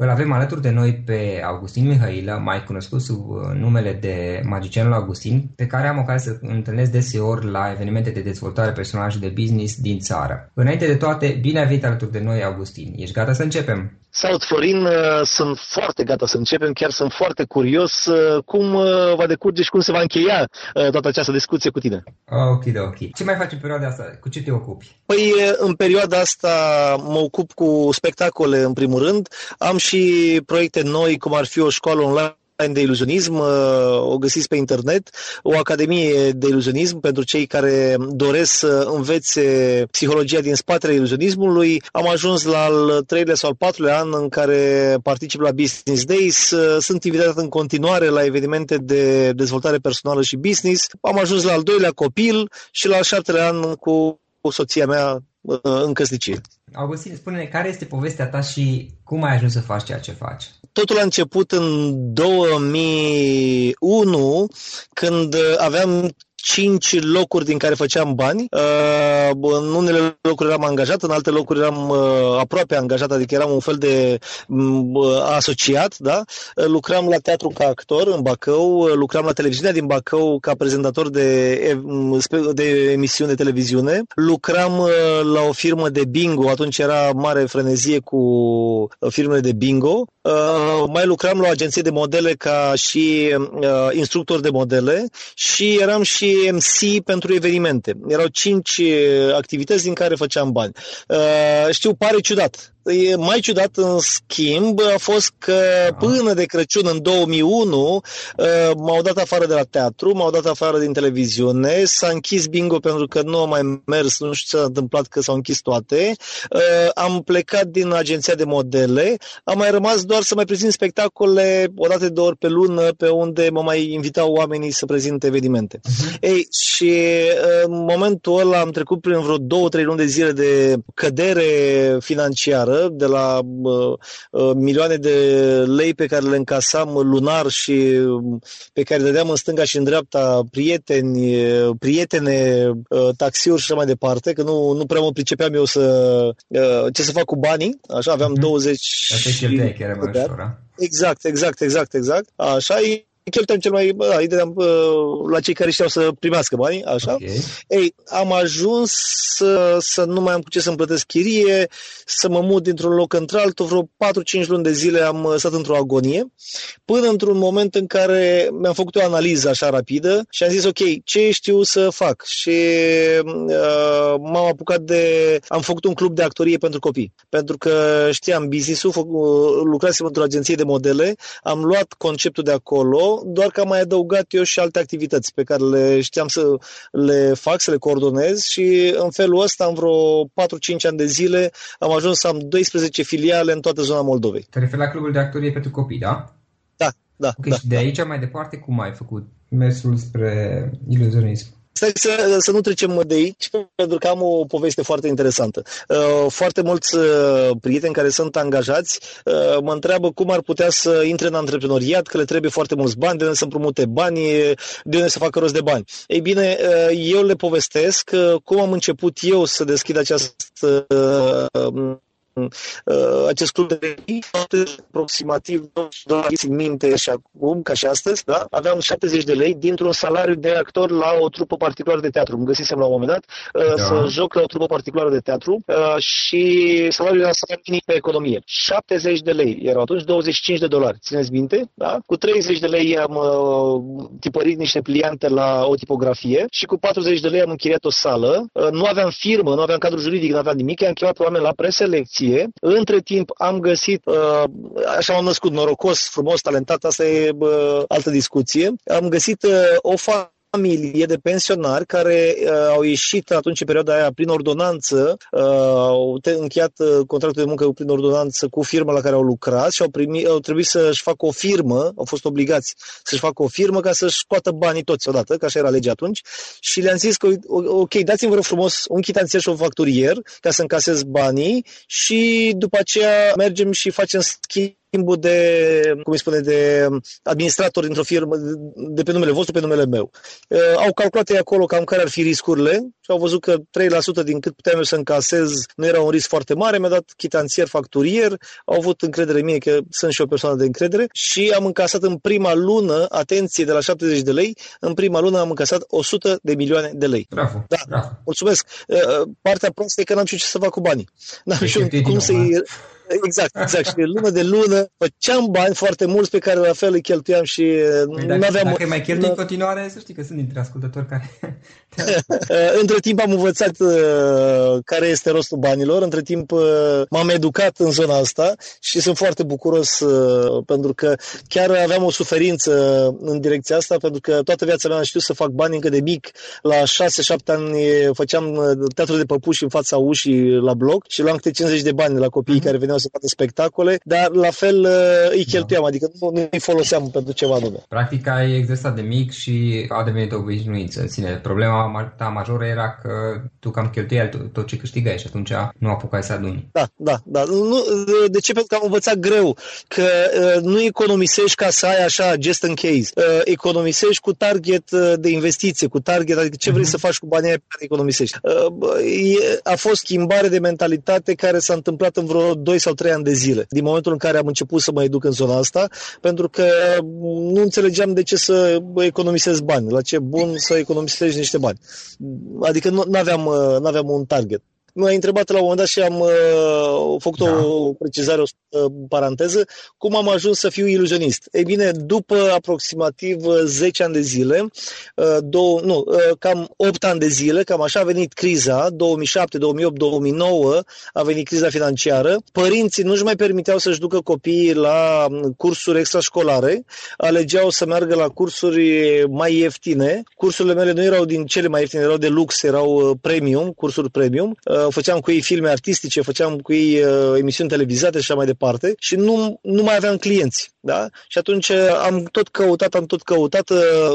Îl avem alături de noi pe Augustin Mihailă, mai cunoscut sub uh, numele de Magicianul Augustin, pe care am ocazia să întâlnesc deseori la evenimente de dezvoltare personală și de business din țară. Înainte de toate, bine ai venit alături de noi, Augustin. Ești gata să începem? Salut, Florin! Uh, sunt foarte gata să începem, chiar sunt foarte curios uh, cum va decurge și cum se va încheia toată această discuție cu tine. Ok, ok. Ce mai faci în perioada asta? Cu ce te ocupi? Păi, în perioada asta mă ocup cu spectacole, în primul rând. Am și și proiecte noi, cum ar fi o școală online de iluzionism, uh, o găsiți pe internet, o academie de iluzionism pentru cei care doresc să învețe psihologia din spatele iluzionismului. Am ajuns la al treilea sau al patrulea an în care particip la Business Days. Uh, sunt invitat în continuare la evenimente de dezvoltare personală și business. Am ajuns la al doilea copil și la al șaptelea an cu soția mea uh, în căsnicie. Augustin, spune-ne care este povestea ta și cum ai ajuns să faci ceea ce faci? Totul a început în 2001, când aveam cinci locuri din care făceam bani. Uh, în unele locuri eram angajat, în alte locuri eram uh, aproape angajat, adică eram un fel de mm, uh, asociat, da? Lucram la teatru ca actor în Bacău, lucram la televiziunea din Bacău ca prezentator de, de emisiuni de televiziune, lucram la o firmă de bingo, atunci era mare frenezie cu firmele de bingo, mai lucram la o agenție de modele ca și instructor de modele și eram și MC pentru evenimente. Erau cinci activități din care făceam bani. Știu, pare ciudat, mai ciudat, în schimb, a fost că până de Crăciun, în 2001, m-au dat afară de la teatru, m-au dat afară din televiziune, s-a închis bingo pentru că nu a mai mers, nu știu ce s-a întâmplat, că s-au închis toate. Am plecat din agenția de modele, am mai rămas doar să mai prezint spectacole o dată de ori pe lună, pe unde mă mai invitau oamenii să prezint evenimente. Uh-huh. Ei, și în momentul ăla am trecut prin vreo două, trei luni de zile de cădere financiară, de la uh, uh, milioane de lei pe care le încasam lunar și uh, pe care dădeam în stânga și în dreapta prieteni, uh, prietene, uh, taxiuri și așa mai departe, că nu, nu prea mă pricepeam eu să uh, ce să fac cu banii, așa, aveam mm-hmm. 20... Asta e chiar mai ușor, Exact, exact, exact, exact. Așa, cheltuim cel mai, da, îi dădeam uh, la cei care știau să primească banii, așa. Okay. Ei, am ajuns să, să nu mai am cu ce să-mi plătesc chirie, să mă mut dintr-un loc într-altul, vreo 4-5 luni de zile am uh, stat într-o agonie, până într-un moment în care mi-am făcut o analiză așa rapidă și am zis, ok, ce știu să fac? Și uh, m-am apucat de... am făcut un club de actorie pentru copii, pentru că știam business-ul, uh, lucrasem într-o agenție de modele, am luat conceptul de acolo, doar că am mai adăugat eu și alte activități pe care le știam să le fac, să le coordonez și în felul ăsta, în vreo 4-5 ani de zile, am ajuns să am 12 filiale în toată zona Moldovei. Te referi la clubul de actorie pentru copii, da? Da, da. Ok, da, și de da. aici mai departe, cum ai făcut mersul spre iluzionism? Stai să, să nu trecem de aici, pentru că am o poveste foarte interesantă. Uh, foarte mulți uh, prieteni care sunt angajați uh, mă întreabă cum ar putea să intre în antreprenoriat, că le trebuie foarte mulți bani, de unde să împrumute bani, de unde să facă rost de bani. Ei bine, eu le povestesc cum am început eu să deschid această uh, acest club de aproximativ, doar în minte și acum, ca și astăzi, da? aveam 70 de lei dintr-un salariu de actor la o trupă particulară de teatru. Îmi găsisem la un moment dat uh, da. să joc la o trupă particulară de teatru uh, și salariul era salariul pe economie. 70 de lei erau atunci 25 de dolari. Țineți minte? Da? Cu 30 de lei am uh, tipărit niște pliante la o tipografie și cu 40 de lei am închiriat o sală. Uh, nu aveam firmă, nu aveam cadru juridic, nu aveam nimic. Am chemat oameni la preselecție fotografie. Între timp am găsit, uh, așa m-am născut, norocos, frumos, talentat, asta e uh, altă discuție, am găsit uh, o fată familie de pensionari care uh, au ieșit atunci în perioada aia prin ordonanță, uh, au încheiat uh, contractul de muncă prin ordonanță cu firma la care au lucrat și au, primit, au trebuit să-și facă o firmă, au fost obligați să-și facă o firmă ca să-și scoată banii toți odată, că așa era legea atunci, și le-am zis că, ok, dați-mi vă frumos un chitanțier și un facturier ca să încasez banii și după aceea mergem și facem schimb schimbul de, cum îi spune, de administrator dintr-o firmă de pe numele vostru, pe numele meu. Uh, au calculat ei acolo cam care ar fi riscurile și au văzut că 3% din cât puteam eu să încasez nu era un risc foarte mare, mi-a dat chitanțier, facturier, au avut încredere în mine că sunt și o persoană de încredere și am încasat în prima lună, atenție, de la 70 de lei, în prima lună am încasat 100 de milioane de lei. Bravo, da, bravo. mulțumesc. Uh, partea proastă e că n-am știut ce să fac cu banii. N-am știut cum să-i Exact, exact. Și de lună de lună făceam bani foarte mulți pe care la fel îi cheltuiam și păi nu aveam... Dacă mai cheltui în continuare, să știi că sunt dintre ascultători care... între timp am învățat uh, care este rostul banilor, între timp uh, m-am educat în zona asta și sunt foarte bucuros uh, pentru că chiar aveam o suferință în direcția asta pentru că toată viața mea am știut să fac bani încă de mic. La 6-7 ani făceam uh, teatru de păpuși în fața ușii la bloc și luam câte 50 de bani la copiii mm-hmm. care veneau să facă spectacole, dar la fel uh, îi da. cheltuiam, da. adică nu, nu îi foloseam pentru ceva anume. Practic ai exersat de mic și a devenit o obișnuință în sine. Problema ta majoră era că tu cam cheltuiai tot, tot ce câștigai și atunci nu apucai să aduni. Da, da, da. Nu, de ce? Pentru că am învățat greu că uh, nu economisești ca să ai așa just in case. Uh, economisești cu target uh, de investiție, cu target, adică ce vrei uh-huh. să faci cu banii pe care economisești. Uh, a fost schimbare de mentalitate care s-a întâmplat în vreo 2 sau 3 ani de zile, din momentul în care am început să mă educ în zona asta, pentru că nu înțelegeam de ce să economisesc bani, la ce bun să economisești niște bani. Adică nu aveam, uh, aveam un target. M-ai întrebat la un moment dat și am uh, făcut da. o precizare, o uh, paranteză, cum am ajuns să fiu iluzionist. Ei bine, după aproximativ 10 ani de zile, uh, două, nu, uh, cam 8 ani de zile, cam așa a venit criza, 2007, 2008, 2009 a venit criza financiară. Părinții nu-și mai permiteau să-și ducă copiii la cursuri extrașcolare, alegeau să meargă la cursuri mai ieftine. Cursurile mele nu erau din cele mai ieftine, erau de lux, erau uh, premium, cursuri premium. Uh, făceam cu ei filme artistice, făceam cu ei uh, emisiuni televizate și așa mai departe și nu, nu mai aveam clienți. Da? Și atunci am tot căutat, am tot căutat,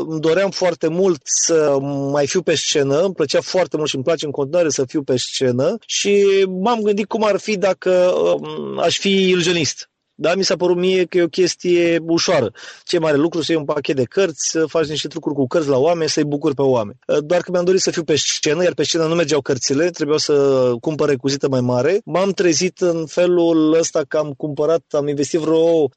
îmi doream foarte mult să mai fiu pe scenă, îmi plăcea foarte mult și îmi place în continuare să fiu pe scenă și m-am gândit cum ar fi dacă um, aș fi iluzionist. Da, mi s-a părut mie că e o chestie ușoară. Ce mare lucru să iei un pachet de cărți, să faci niște trucuri cu cărți la oameni, să-i bucuri pe oameni. Uh, doar că mi-am dorit să fiu pe scenă, iar pe scenă nu mergeau cărțile, trebuiau să cumpăr recuzită mai mare. M-am trezit în felul ăsta că am cumpărat, am investit vreo 6.000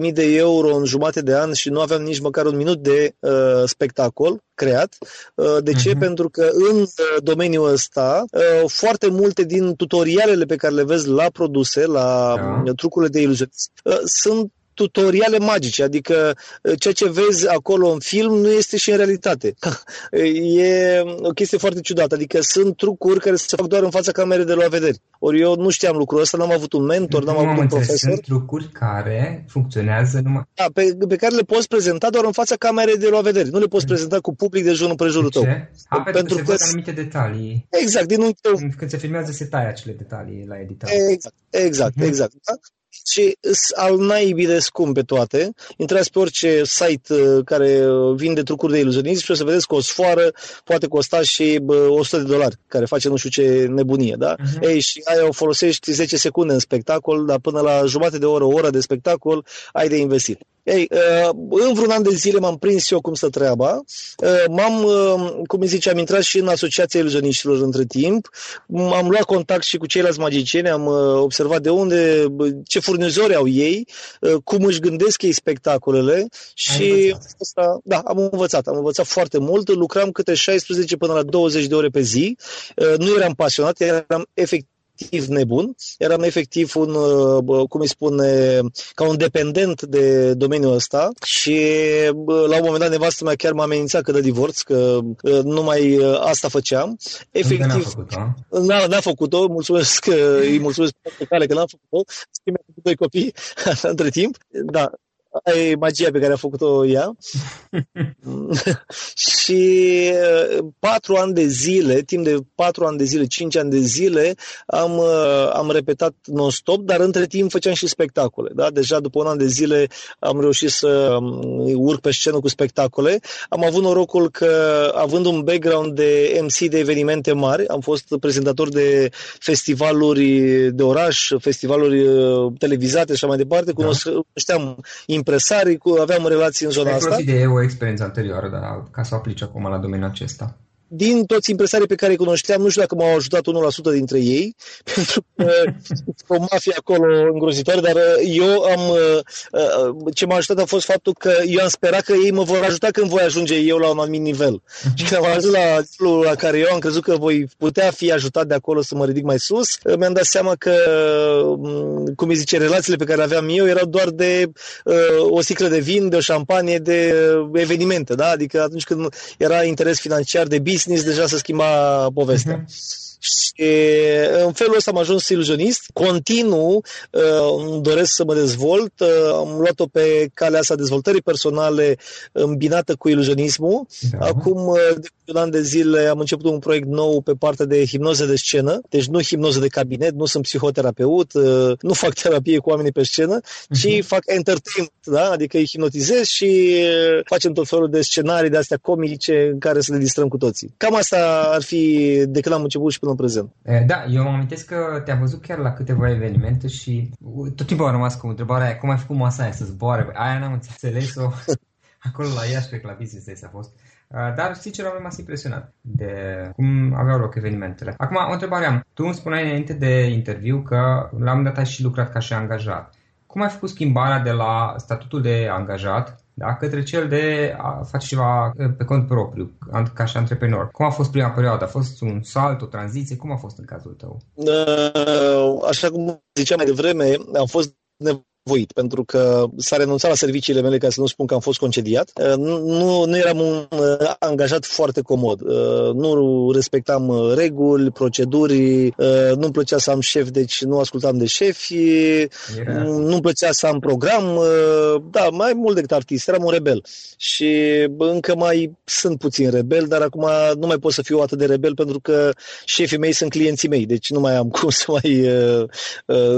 uh, de euro în jumate de an și nu aveam nici măcar un minut de uh, spectacol creat. Uh, de ce? Uh-huh. Pentru că în domeniul ăsta foarte multe din tutorialele pe care le vezi la produse, la da. trucurile de iluzionist, sunt tutoriale magice, adică uh, ceea ce vezi acolo în film nu este și în realitate. e o chestie foarte ciudată, adică sunt trucuri care se fac doar în fața camerei de la vederi. Ori eu nu știam lucrul ăsta, n-am avut un mentor, n-am avut un profesor. Sunt trucuri care funcționează numai... Da, pe, pe care le poți prezenta doar în fața camerei de la vederi. Nu le poți prezenta cu public de jur împrejurul tău. A, pentru, pentru că, că se anumite detalii. Exact, din Când se filmează se taie acele detalii la editare. Exact, exact, uh-huh. exact. Da? Și al naibii de scumpe toate. Intrați pe orice site uh, care vinde trucuri de iluzionism și o să vedeți că o sfoară poate costa și 100 de dolari, care face nu știu ce nebunie, da? Uh-huh. Ei, și aia o folosești 10 secunde în spectacol, dar până la jumătate de oră, o oră de spectacol, ai de investit. Ei, uh, în vreun an de zile m-am prins eu cum să treaba. Uh, m-am, uh, cum îi zice, am intrat și în Asociația Iluzioniștilor între timp. Am luat contact și cu ceilalți magicieni, am observat de unde, ce furnizori au ei, cum își gândesc ei spectacolele și asta, da, am învățat. Am învățat foarte mult. Lucram câte 16 până la 20 de ore pe zi. Nu eram pasionat, eram efectiv efectiv nebun, eram efectiv un, cum îi spune, ca un dependent de domeniul ăsta și la un moment dat nevastă mea chiar m-a amenințat că de divorț, că numai asta făceam. Efectiv, n-a făcut-o. N-a, n-a făcut-o, mulțumesc, îi mulțumesc pe cale că n-am făcut-o, schimb cu doi copii între timp, da, e magia pe care a făcut-o ea. și uh, patru ani de zile, timp de patru ani de zile, cinci ani de zile, am, uh, am repetat non-stop, dar între timp făceam și spectacole. Da? Deja după un an de zile am reușit să um, urc pe scenă cu spectacole. Am avut norocul că, având un background de MC de evenimente mari, am fost prezentator de festivaluri de oraș, festivaluri uh, televizate și așa mai departe, da. Cunoșteam impresarii, cu, aveam relații în zona Ai asta. Ai de o experiență anterioară dar, ca să o aplici acum la domeniul acesta din toți impresarii pe care îi cunoșteam, nu știu dacă m-au ajutat 1% dintre ei, pentru că o mafie acolo îngrozitoare, dar uh, eu am, uh, uh, ce m-a ajutat a fost faptul că eu am sperat că ei mă vor ajuta când voi ajunge eu la un anumit nivel. Uh-huh. Și când am ajuns la nivelul la care eu am crezut că voi putea fi ajutat de acolo să mă ridic mai sus, mi-am dat seama că, mm, cum îi zice, relațiile pe care le aveam eu erau doar de uh, o sticlă de vin, de o șampanie, de evenimente, da? Adică atunci când era interes financiar de business, business deja se schimba povestea. Uh-huh. Și în felul ăsta am ajuns iluzionist, continuu, uh, îmi doresc să mă dezvolt, uh, am luat-o pe calea asta dezvoltării personale îmbinată cu iluzionismul. Da. Acum, uh, de un an de zile, am început un proiect nou pe partea de hipnoză de scenă, deci nu hipnoză de cabinet, nu sunt psihoterapeut, nu fac terapie cu oamenii pe scenă, ci uh-huh. fac entertainment, da? adică îi hipnotizez și facem tot felul de scenarii de astea comice în care să ne distrăm cu toții. Cam asta ar fi de când am început și până în prezent. Da, eu mă amintesc că te-am văzut chiar la câteva evenimente și tot timpul am rămas cu întrebarea aia, cum ai făcut masa aia să zboare? Aia n-am înțeles-o acolo la Iași, cred că la Business Days a fost. Dar, sincer, am rămas impresionat de cum aveau loc evenimentele. Acum, o întrebare am. Tu îmi spuneai înainte de interviu că la un moment dat ai și lucrat ca și angajat. Cum ai făcut schimbarea de la statutul de angajat da, către cel de a face ceva uh, pe cont propriu, ca și antreprenor. Cum a fost prima perioadă? A fost un salt, o tranziție? Cum a fost în cazul tău? Uh, așa cum ziceam mai devreme, am fost voit, pentru că s-a renunțat la serviciile mele, ca să nu spun că am fost concediat. Uh, nu, nu eram un uh, angajat foarte comod. Uh, nu respectam reguli, proceduri, nu-mi plăcea să am șef, deci nu ascultam de șefi, nu-mi plăcea să am program. Da, mai mult decât artist, eram un rebel. Și încă mai sunt puțin rebel, dar acum nu mai pot să fiu atât de rebel pentru că șefii mei sunt clienții mei, deci nu mai am cum să mai...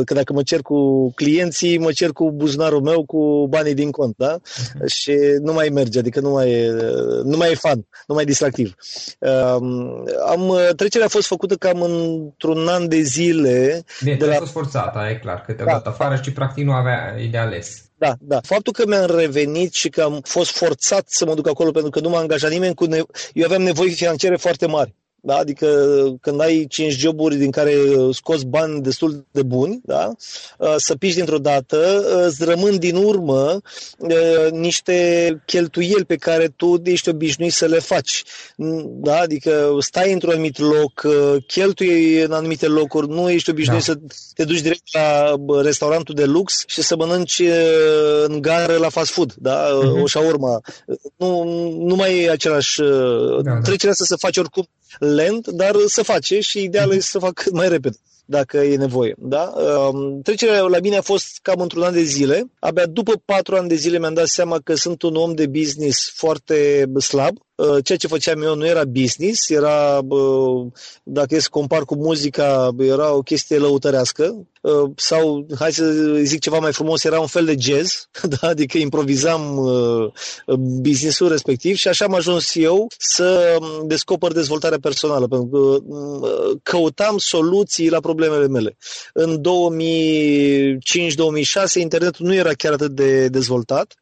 Că dacă mă cer cu clienții, mă cer cu buzunarul meu cu banii din cont, da? Uh-huh. Și nu mai merge, adică nu mai, e, nu mai e fan, nu mai e distractiv. Um, am, trecerea a fost făcută cam într-un an de zile. Bine, de la... a fost forțată, e clar, că te-a da. dat afară și practic nu avea de ales. Da, da. Faptul că mi-am revenit și că am fost forțat să mă duc acolo pentru că nu m-a angajat nimeni cu ne- eu aveam nevoi financiare foarte mari. Da? Adică când ai 5 joburi din care scoți bani destul de buni, da? Uh, să piși dintr-o dată, uh, îți rămân din urmă uh, niște cheltuieli pe care tu ești obișnuit să le faci. Da? Adică stai într-un anumit loc, cheltui în anumite locuri, nu ești obișnuit da. să te duci direct la restaurantul de lux și să mănânci în gară la fast food, da? Uh-huh. o șaurma. Nu, nu mai e același... Da, da. Trecerea să se faci oricum lent, dar să face și ideal este să fac cât mai repede dacă e nevoie. Da? Um, trecerea la mine a fost cam într-un an de zile. Abia după patru ani de zile mi-am dat seama că sunt un om de business foarte slab, Uh, ceea ce făceam eu nu era business, era, dacă e să compar cu muzica, era o chestie lăutărească uh, sau, hai să zic ceva mai frumos, era un fel de jazz, da? adică improvizam uh, businessul respectiv și așa am ajuns eu să descoper dezvoltarea personală, pentru că căutam soluții la problemele mele. În 2005-2006 internetul nu era chiar atât de dezvoltat,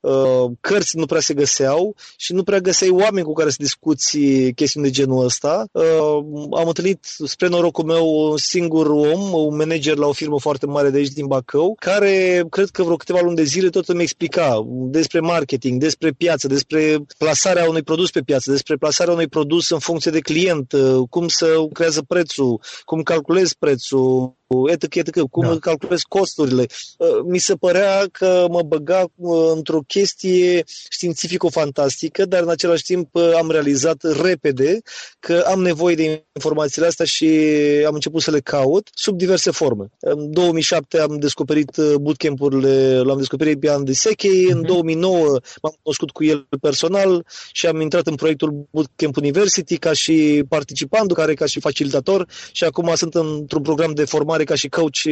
cărți nu prea se găseau și nu prea găseai oameni cu care să discuți chestiuni de genul ăsta. Uh, am întâlnit, spre norocul meu, un singur om, un manager la o firmă foarte mare de aici din Bacău, care cred că vreo câteva luni de zile tot îmi explica despre marketing, despre piață, despre plasarea unui produs pe piață, despre plasarea unui produs în funcție de client, uh, cum să creează prețul, cum calculezi prețul, etc, etc, cum da. calculez costurile. Uh, mi se părea că mă băga uh, într-o chestie științifico-fantastică, dar în același timp uh, am realizat repede că am nevoie de informațiile astea și am început să le caut sub diverse forme. În 2007 am descoperit bootcamp-urile, l-am descoperit pe Andy Sechei, uh-huh. în 2009 mhm. m-am cunoscut cu el personal și am intrat în proiectul Bootcamp University ca și participant, care ca și facilitator și acum sunt într-un program de formare mare ca și coach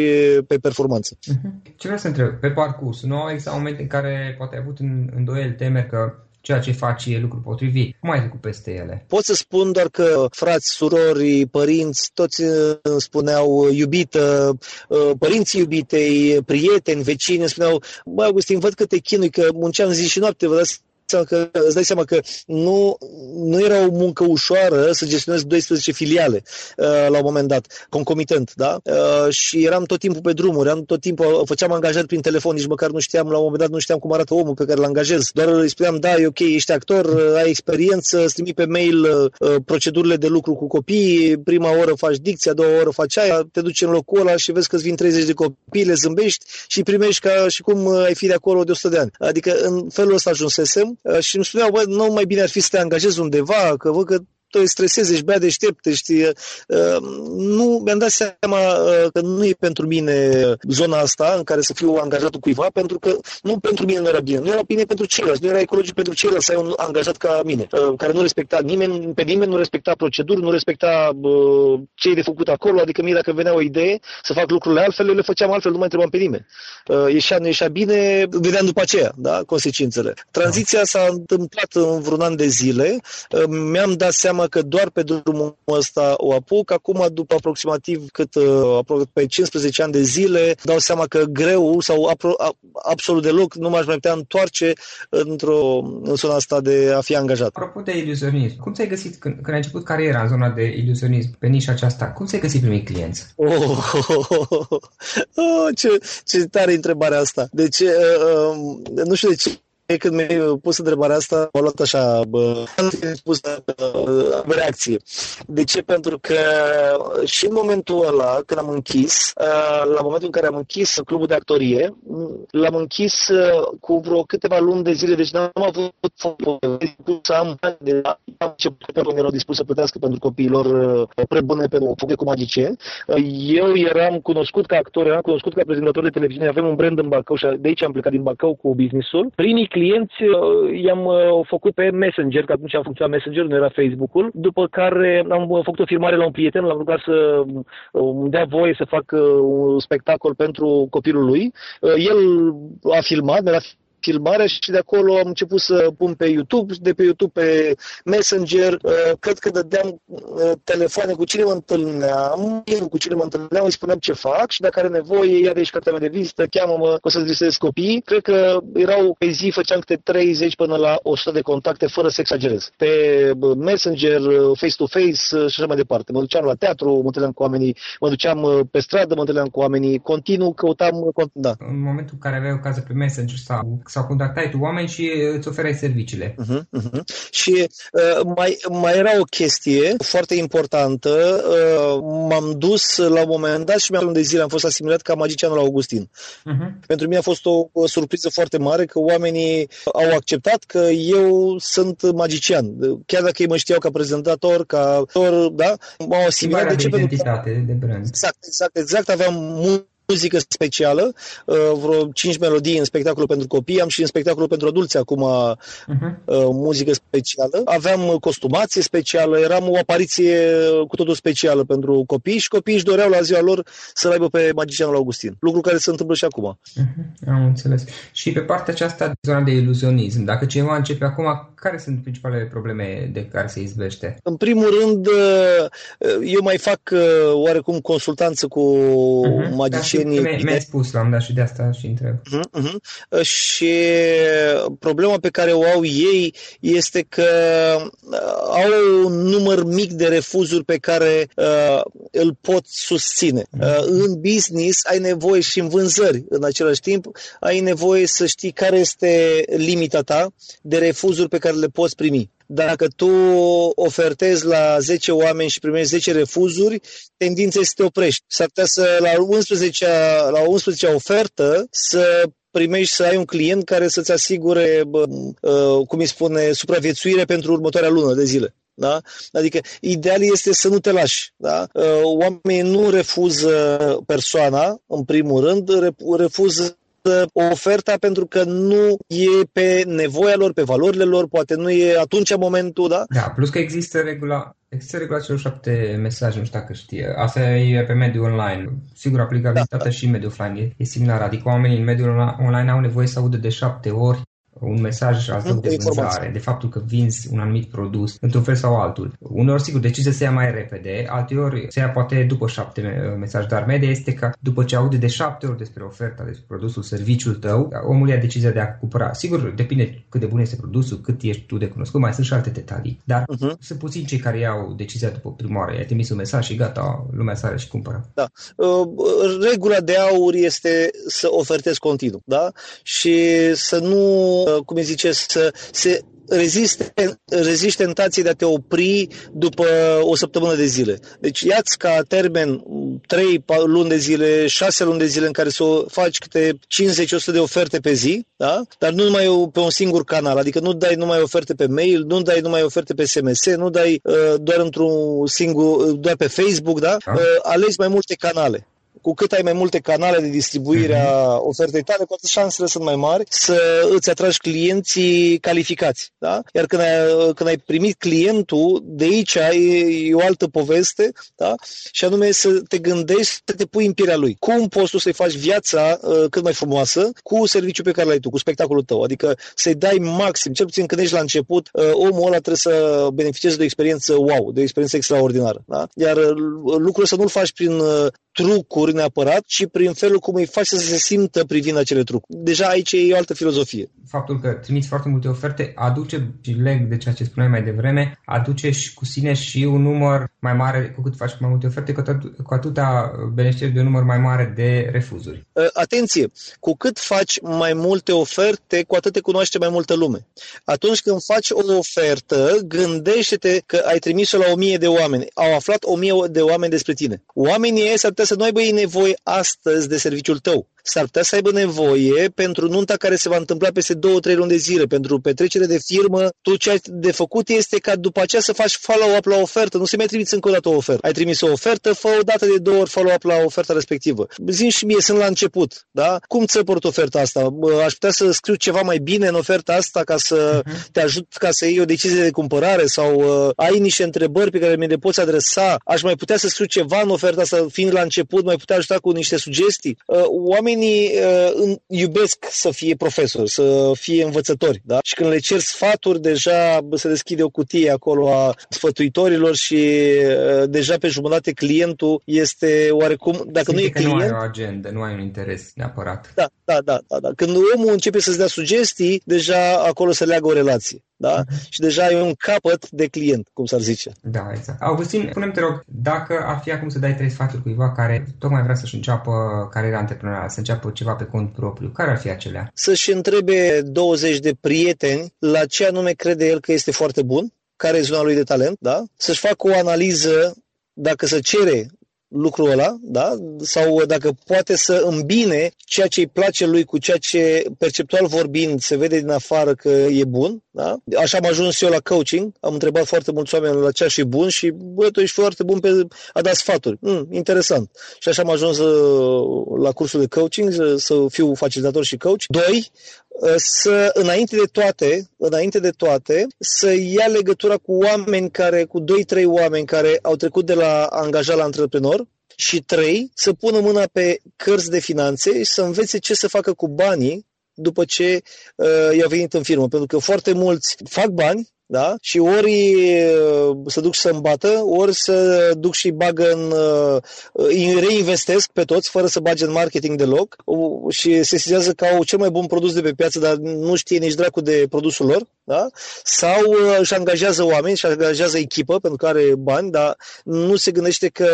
pe performanță. Mhm. Ce vreau să întreb? Pe parcurs, nu au existat momente în care poate ai avut îndoieli, temeri că ceea ce faci e lucru potrivit. Cum ai trecut peste ele? Pot să spun doar că frați, surori, părinți, toți îmi spuneau iubită, uh, părinții iubitei, prieteni, vecini îmi spuneau, băi Augustin, văd că te chinui, că munceam zi și noapte, vă dați că, îți dai seama că nu, nu era o muncă ușoară să gestionezi 12 filiale uh, la un moment dat, concomitent, da? Uh, și eram tot timpul pe drumuri, eram tot timpul, făceam angajări prin telefon, nici măcar nu știam, la un moment dat nu știam cum arată omul pe care îl angajez. Doar îi spuneam, da, e ok, ești actor, uh, ai experiență, îți trimit pe mail procedurile de lucru cu copii, prima oră faci dicția, a doua oră faci aia, te duci în locul ăla și vezi că îți vin 30 de copii, le zâmbești și primești ca și cum ai fi de acolo de 100 de ani. Adică în felul ăsta ajunsesem Uh, și îmi spuneau, bă, nu mai bine ar fi să te angajezi undeva, că văd că te stresezi, ești bea deștept, știi. Uh, nu, mi-am dat seama uh, că nu e pentru mine zona asta în care să fiu angajat cuiva, pentru că nu pentru mine nu era bine, nu era bine pentru ceilalți, nu era ecologic pentru ceilalți să ai un angajat ca mine, uh, care nu respecta nimeni, pe nimeni, nu respecta proceduri, nu respecta ce e de făcut acolo, adică mie dacă venea o idee să fac lucrurile altfel, eu le făceam altfel, nu mai întrebam pe nimeni. Ieșea, nu ieșea bine, vedeam după aceea, da, consecințele. Tranziția s-a întâmplat în vreun an de zile, mi-am dat seama seama că doar pe drumul ăsta o apuc. Acum, după aproximativ cât uh, pe 15 ani de zile, dau seama că greu sau apro, absolut deloc nu m-aș mai putea întoarce într-o, în zona asta de a fi angajat. Apropo de iluzionism, cum ți-ai găsit când, când ai început cariera în zona de iluzionism, pe nișa aceasta, cum ți-ai găsit primii clienți? Oh, oh, oh, oh, oh, ce, ce tare întrebarea asta. Deci, uh, uh, nu știu de ce când mi-ai pus întrebarea asta, m-a luat așa, bă, pus uh, reacție. De ce? Pentru că și în momentul ăla, când am închis, uh, la momentul în care am închis clubul de actorie, l-am închis uh, cu vreo câteva luni de zile, deci n-am avut să am de la am început pentru că erau dispus să plătească pentru copiilor prebune pe o cu magicieni. Eu eram cunoscut ca actor, eram cunoscut ca prezentator de televiziune, avem un brand în Bacău și de aici am plecat din Bacău cu businessul. Primii clienți uh, i-am uh, făcut pe Messenger, că atunci am funcționat Messenger, nu era Facebook-ul, după care am uh, făcut o firmare la un prieten, l-am rugat să îmi dea voie să fac un spectacol pentru copilul lui. El a filmat, mi-a filmarea și de acolo am început să pun pe YouTube, de pe YouTube pe Messenger, uh, cred că dădeam uh, telefoane cu cine mă întâlneam, cu cine mă întâlneam, îi spuneam ce fac și dacă are nevoie, ia de aici cartea mea de vizită, cheamă-mă, o să-ți visez copii. Cred că erau pe zi, făceam câte 30 până la 100 de contacte, fără să exagerez. Pe Messenger, face-to-face și așa mai departe. Mă duceam la teatru, mă întâlneam cu oamenii, mă duceam pe stradă, mă întâlneam cu oamenii, continuu căutam, da. În momentul în care aveai o cază pe Messenger sau sau contactai tu oameni și îți oferai serviciile. Uh-huh, uh-huh. Și uh, mai, mai era o chestie foarte importantă. Uh, m-am dus la un moment dat și mi-am de zile am fost asimilat ca magicianul Augustin. Uh-huh. Pentru mine a fost o, o surpriză foarte mare că oamenii au acceptat că eu sunt magician. Chiar dacă ei mă știau ca prezentator, ca actor, da, m-au asimilat. De ce? De identitate, de brand. Exact, exact, exact. Aveam mult muzică specială, uh, vreo 5 melodii în spectacolul pentru copii, am și în spectacolul pentru adulți acum uh-huh. muzică specială. Aveam costumație specială, eram o apariție cu totul specială pentru copii și copiii își doreau la ziua lor să-l aibă pe magicianul Augustin. Lucru care se întâmplă și acum. Uh-huh. Am înțeles. Și pe partea aceasta, zona de iluzionism, dacă cineva începe acum, care sunt principalele probleme de care se izbește? În primul rând, uh, eu mai fac oarecum consultanță cu uh-huh. magicieni mi-ai, mi spus, l-am dat și de asta și întreb. Uh-huh, uh-huh. Și problema pe care o au ei este că uh, au un număr mic de refuzuri pe care uh, îl pot susține. Uh-huh. Uh, în business ai nevoie și în vânzări în același timp, ai nevoie să știi care este limita ta de refuzuri pe care le poți primi dacă tu ofertezi la 10 oameni și primești 10 refuzuri, tendința este să te oprești. S-ar putea să la 11 la 11 ofertă să primești să ai un client care să-ți asigure, bă, uh, cum îi spune, supraviețuire pentru următoarea lună de zile. Da? Adică ideal este să nu te lași. Da? Uh, oamenii nu refuză persoana, în primul rând, refuză oferta pentru că nu e pe nevoia lor, pe valorile lor, poate nu e atunci momentul, da? Da, plus că există regula, există regula celor șapte mesaje, nu știu dacă știe. Asta e pe mediul online. Sigur, aplicabilitatea da, da. și în mediul offline e, e similară. Adică oamenii în mediul online au nevoie să audă de șapte ori un mesaj al tău de vânzare, de faptul că vinzi un anumit produs într-un fel sau altul. Uneori, sigur, decizia se ia mai repede, alteori se ia poate după șapte mesaje, dar media este că după ce aude de șapte ori despre oferta, despre produsul, serviciul tău, omul ia decizia de a cumpăra. Sigur, depinde cât de bun este produsul, cât ești tu de cunoscut, mai sunt și alte detalii, dar uh-huh. sunt puțini cei care iau decizia după prima oară. I-ai trimis un mesaj și gata, lumea sare și cumpără. Da. Uh, regula de aur este să ofertezi continuu, da? Și să nu cum îi zice, să se reziste, reziste tentației de a te opri după o săptămână de zile. Deci ia-ți ca termen 3 luni de zile, 6 luni de zile în care să faci câte 50-100 de oferte pe zi, da? dar nu numai pe un singur canal, adică nu dai numai oferte pe mail, nu dai numai oferte pe SMS, nu dai uh, doar într-un singur, doar pe Facebook, da? da. Uh, alegi mai multe canale cu cât ai mai multe canale de distribuire mhm. a ofertei tale, cu atât șansele sunt mai mari să îți atragi clienții calificați. Da? Iar când ai, când ai primit clientul, de aici e, e o altă poveste, da? și anume să te gândești să te pui în pielea lui. Cum poți tu să-i faci viața uh, cât mai frumoasă cu serviciul pe care l-ai tu, cu spectacolul tău. Adică să-i dai maxim, cel puțin când ești la început, uh, omul ăla trebuie să beneficieze de o experiență wow, de o experiență extraordinară. Da? Iar uh, lucrul să nu-l faci prin uh, trucuri neapărat, ci prin felul cum îi faci să se simtă privind acele trucuri. Deja aici e o altă filozofie. Faptul că trimiți foarte multe oferte aduce, și leg de ceea ce spuneai mai devreme, aduce și cu sine și un număr mai mare, cu cât faci mai multe oferte, cu, tot, cu atâta beneficiezi de un număr mai mare de refuzuri. Uh, atenție! Cu cât faci mai multe oferte, cu atât te cunoaște mai multă lume. Atunci când faci o ofertă, gândește-te că ai trimis-o la o mie de oameni. Au aflat o mie de oameni despre tine. Oamenii ei s-ar putea să nu aibă ei nevoie astăzi de serviciul tău s-ar putea să aibă nevoie pentru nunta care se va întâmpla peste două, trei luni de zile, pentru petrecere de firmă, tu ce ai de făcut este ca după aceea să faci follow-up la ofertă, nu se mai trimiți încă o dată o ofertă. Ai trimis o ofertă, fă o dată de două ori follow-up la oferta respectivă. Zim și mie, sunt la început, da? Cum ți port oferta asta? Aș putea să scriu ceva mai bine în oferta asta ca să uh-huh. te ajut ca să iei o decizie de cumpărare sau uh, ai niște întrebări pe care mi le poți adresa. Aș mai putea să scriu ceva în oferta asta, fiind la început, mai putea ajuta cu niște sugestii. Uh, oamenii oamenii uh, iubesc să fie profesori, să fie învățători, da? Și când le cer sfaturi, deja se deschide o cutie acolo a sfătuitorilor și uh, deja pe jumătate clientul este oarecum, dacă nu e client... nu ai o agendă, nu ai un interes neapărat. Da, da, da, da, da. Când omul începe să-ți dea sugestii, deja acolo se leagă o relație da? Uh-huh. Și deja e un capăt de client, cum s-ar zice. Da, exact. Augustin, spune te rog, dacă ar fi acum să dai trei sfaturi cuiva care tocmai vrea să-și înceapă cariera antreprenorială, să înceapă ceva pe cont propriu, care ar fi acelea? Să-și întrebe 20 de prieteni la ce anume crede el că este foarte bun, care e zona lui de talent, da? Să-și facă o analiză dacă se cere lucrul ăla, da? sau dacă poate să îmbine ceea ce îi place lui cu ceea ce perceptual vorbind se vede din afară că e bun. Da? Așa am ajuns eu la coaching, am întrebat foarte mulți oameni la ce și bun și bă, tu ești foarte bun pe a da sfaturi. Mm, interesant. Și așa am ajuns uh, la cursul de coaching, să fiu facilitator și coach. Doi, uh, să, înainte de toate, înainte de toate, să ia legătura cu oameni care, cu 2-3 oameni care au trecut de la angajat la antreprenor, și trei, să pună mâna pe cărți de finanțe și să învețe ce să facă cu banii după ce uh, i-au venit în firmă. Pentru că foarte mulți fac bani, da? Și ori uh, să duc să îmbată, ori să duc și bagă în, uh, îi reinvestesc pe toți, fără să bage în marketing deloc și se sizează că au cel mai bun produs de pe piață, dar nu știe nici dracu de produsul lor, da? Sau uh, își angajează oameni, și angajează echipă pentru că are bani, dar nu se gândește că,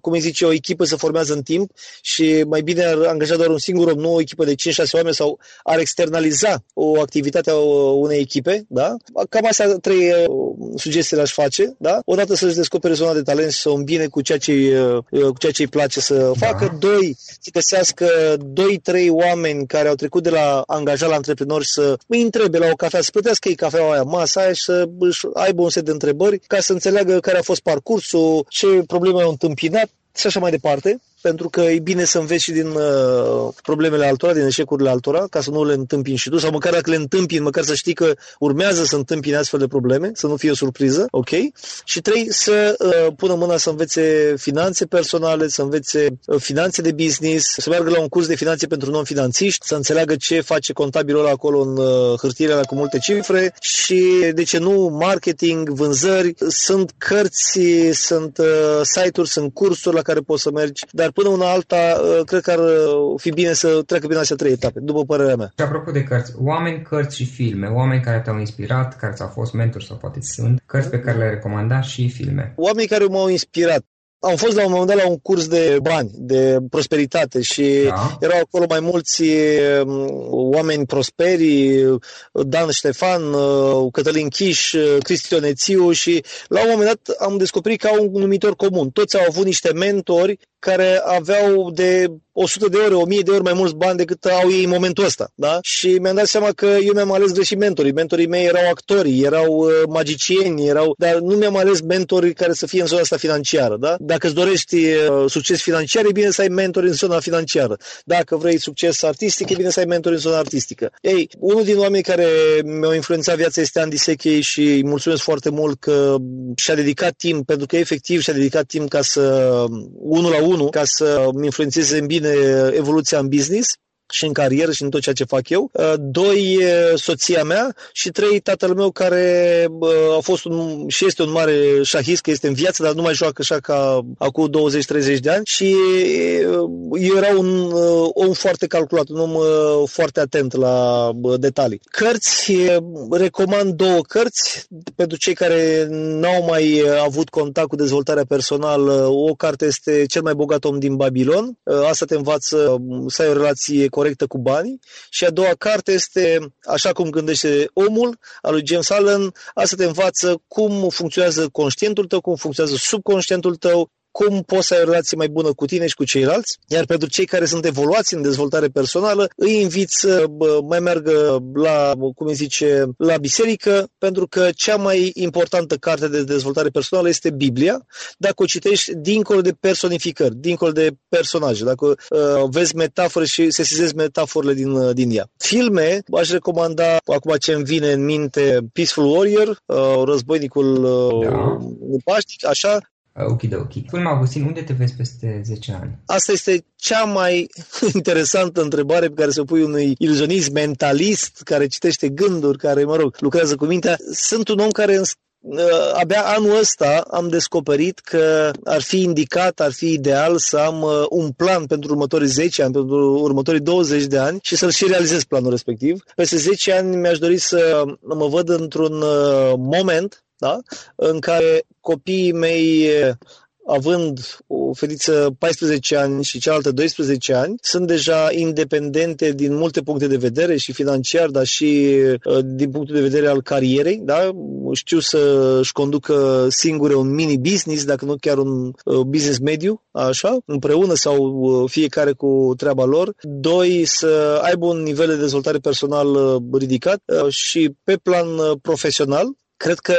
cum îi zice, o echipă se formează în timp și mai bine ar angaja doar un singur om, nu o echipă de 5-6 oameni sau ar externaliza o activitate a unei echipe, da? Cam astea trei uh, sugestii le-aș face, da? Odată să-și descopere zona de talent și să o îmbine cu ceea ce, uh, cu ceea ce îi place să da. facă. Doi, să găsească doi, trei oameni care au trecut de la angajat la antreprenori să îi întrebe la o cafea, să plătească ei cafeaua aia, masa aia și să aibă un set de întrebări ca să înțeleagă care a fost parcursul, ce probleme au întâmpinat și așa mai departe pentru că e bine să înveți și din uh, problemele altora, din eșecurile altora, ca să nu le întâmpini și tu, sau măcar dacă le întâmpini, măcar să știi că urmează să întâmpini astfel de probleme, să nu fie o surpriză, ok? Și trei, să uh, pună mâna să învețe finanțe personale, să învețe uh, finanțe de business, să meargă la un curs de finanțe pentru non-finanțiști, să înțeleagă ce face contabilul ăla acolo în uh, hârtiile alea cu multe cifre și, de ce nu, marketing, vânzări, sunt cărți, sunt uh, site-uri, sunt cursuri la care poți să mergi, dar dar până una alta, uh, cred că ar uh, fi bine să treacă bine astea trei etape, după părerea mea. Și apropo de cărți, oameni, cărți și filme, oameni care te-au inspirat, care ți-au fost mentori sau poate sunt, cărți pe care le-ai recomandat și filme. Oamenii care m-au inspirat, am fost la un moment dat la un curs de bani, de prosperitate și da. erau acolo mai mulți um, oameni prosperi, Dan Ștefan, uh, Cătălin Chiș, Cristian Ețiu și la un moment dat am descoperit că au un numitor comun. Toți au avut niște mentori care aveau de 100 de ore, 1000 de ori mai mulți bani decât au ei în momentul ăsta. Da? Și mi-am dat seama că eu mi-am ales greșit mentorii. Mentorii mei erau actori, erau uh, magicieni, erau, dar nu mi-am ales mentori care să fie în zona asta financiară. Da? Dacă îți dorești uh, succes financiar, e bine să ai mentori în zona financiară. Dacă vrei succes artistic, e bine să ai mentori în zona artistică. Ei, unul din oamenii care mi-au influențat viața este Andy Sechei și îi mulțumesc foarte mult că și-a dedicat timp, pentru că efectiv și-a dedicat timp ca să, unul la unul, ca să influențeze în bine evoluția în business și în carieră și în tot ceea ce fac eu. Uh, doi, soția mea și trei, tatăl meu care a fost un, și este un mare șahist, că este în viață, dar nu mai joacă așa ca acum 20-30 de ani și eu era un om foarte calculat, un om foarte atent la detalii. Cărți, recomand două cărți pentru cei care n-au mai avut contact cu dezvoltarea personală. O carte este Cel mai bogat om din Babilon. Asta te învață să ai o relație corectă cu banii. Și a doua carte este Așa cum gândește omul, al lui James Allen. Asta te învață cum funcționează conștientul tău, cum funcționează subconștientul tău, cum poți să ai o relație mai bună cu tine și cu ceilalți. Iar pentru cei care sunt evoluați în dezvoltare personală, îi invit să mai meargă la, cum îi zice, la biserică, pentru că cea mai importantă carte de dezvoltare personală este Biblia, dacă o citești dincolo de personificări, dincolo de personaje, dacă uh, vezi metafore și sesizezi metaforele din, uh, din ea. Filme, aș recomanda, acum ce îmi vine în minte, Peaceful Warrior, uh, războinicul uh, da. paștic, așa, Ok, ok. Spune Augustin, unde te vezi peste 10 ani? Asta este cea mai interesantă întrebare pe care se o pui unui iluzionist mentalist care citește gânduri, care, mă rog, lucrează cu mintea. Sunt un om care uh, abia anul ăsta am descoperit că ar fi indicat, ar fi ideal să am uh, un plan pentru următorii 10 ani, pentru următorii 20 de ani și să-l și realizez planul respectiv. Peste 10 ani mi-aș dori să mă văd într-un uh, moment da? în care copiii mei având o fetiță 14 ani și cealaltă 12 ani, sunt deja independente din multe puncte de vedere și financiar, dar și uh, din punctul de vedere al carierei. Da? Știu să-și conducă singure un mini-business, dacă nu chiar un uh, business mediu, așa, împreună sau uh, fiecare cu treaba lor. Doi, să aibă un nivel de dezvoltare personal ridicat și pe plan profesional, cred că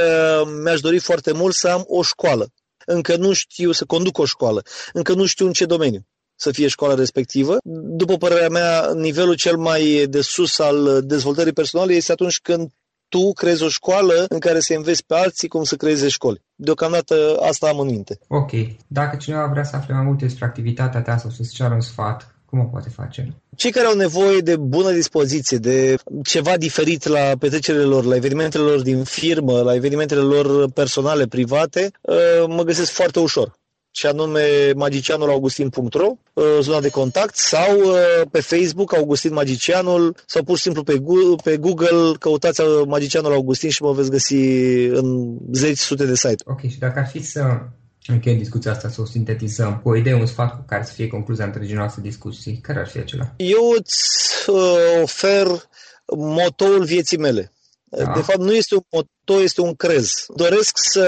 mi-aș dori foarte mult să am o școală. Încă nu știu să conduc o școală, încă nu știu în ce domeniu să fie școala respectivă. După părerea mea, nivelul cel mai de sus al dezvoltării personale este atunci când tu creezi o școală în care să înveți pe alții cum să creeze școli. Deocamdată asta am în minte. Ok. Dacă cineva vrea să afle mai multe despre activitatea ta sau să-ți ceară un sfat, cum o poate face? Cei care au nevoie de bună dispoziție, de ceva diferit la petrecerile lor, la evenimentele lor din firmă, la evenimentele lor personale, private, uh, mă găsesc foarte ușor și anume magicianulaugustin.ro, uh, zona de contact, sau uh, pe Facebook Augustin Magicianul, sau pur și simplu pe Google, pe Google căutați Magicianul Augustin și mă veți găsi în zeci sute de site. Ok, și dacă ar fi să încheiem discuția asta, să o sintetizăm cu o idee, un sfat cu care să fie concluzia întregii noastre discuții, care ar fi acela? Eu îți uh, ofer motoul vieții mele. Da. De fapt, nu este un moto, este un crez. Doresc să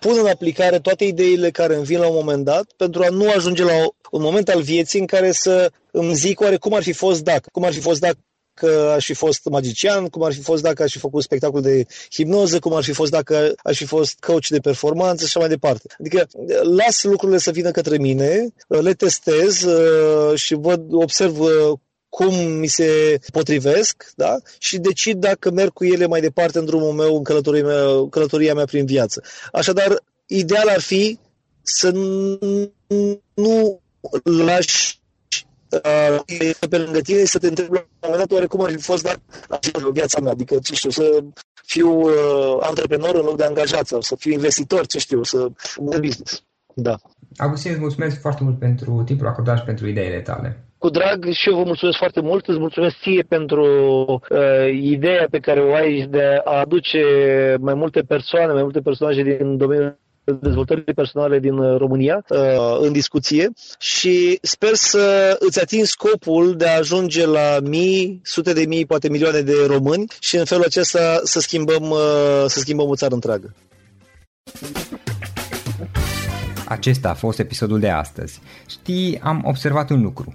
pun în aplicare toate ideile care îmi vin la un moment dat pentru a nu ajunge la un moment al vieții în care să îmi zic oare cum ar fi fost dacă. Cum ar fi fost dacă dacă aș fi fost magician, cum ar fi fost dacă aș fi făcut spectacol de hipnoză, cum ar fi fost dacă aș fi fost coach de performanță și așa mai departe. Adică las lucrurile să vină către mine, le testez uh, și văd, observ uh, cum mi se potrivesc da? și decid dacă merg cu ele mai departe în drumul meu, în călătoria mea, călătoria mea prin viață. Așadar, ideal ar fi să nu lași uh, pe lângă tine să te întrebi la un moment dat oare cum ar fi fost dat în viața mea, adică ce știu, să fiu uh, antreprenor în loc de angajat sau să fiu investitor, ce știu, să de business. Da. Agustin, îți mulțumesc foarte mult pentru timpul acordat și pentru ideile tale. Cu drag și eu vă mulțumesc foarte mult, îți mulțumesc ție pentru uh, ideea pe care o ai de a aduce mai multe persoane, mai multe personaje din domeniul dezvoltării personale din uh, România uh, în discuție și sper să îți atingi scopul de a ajunge la mii, sute de mii, poate milioane de români și în felul acesta să schimbăm, uh, să schimbăm o țară întreagă. Acesta a fost episodul de astăzi. Știi, am observat un lucru.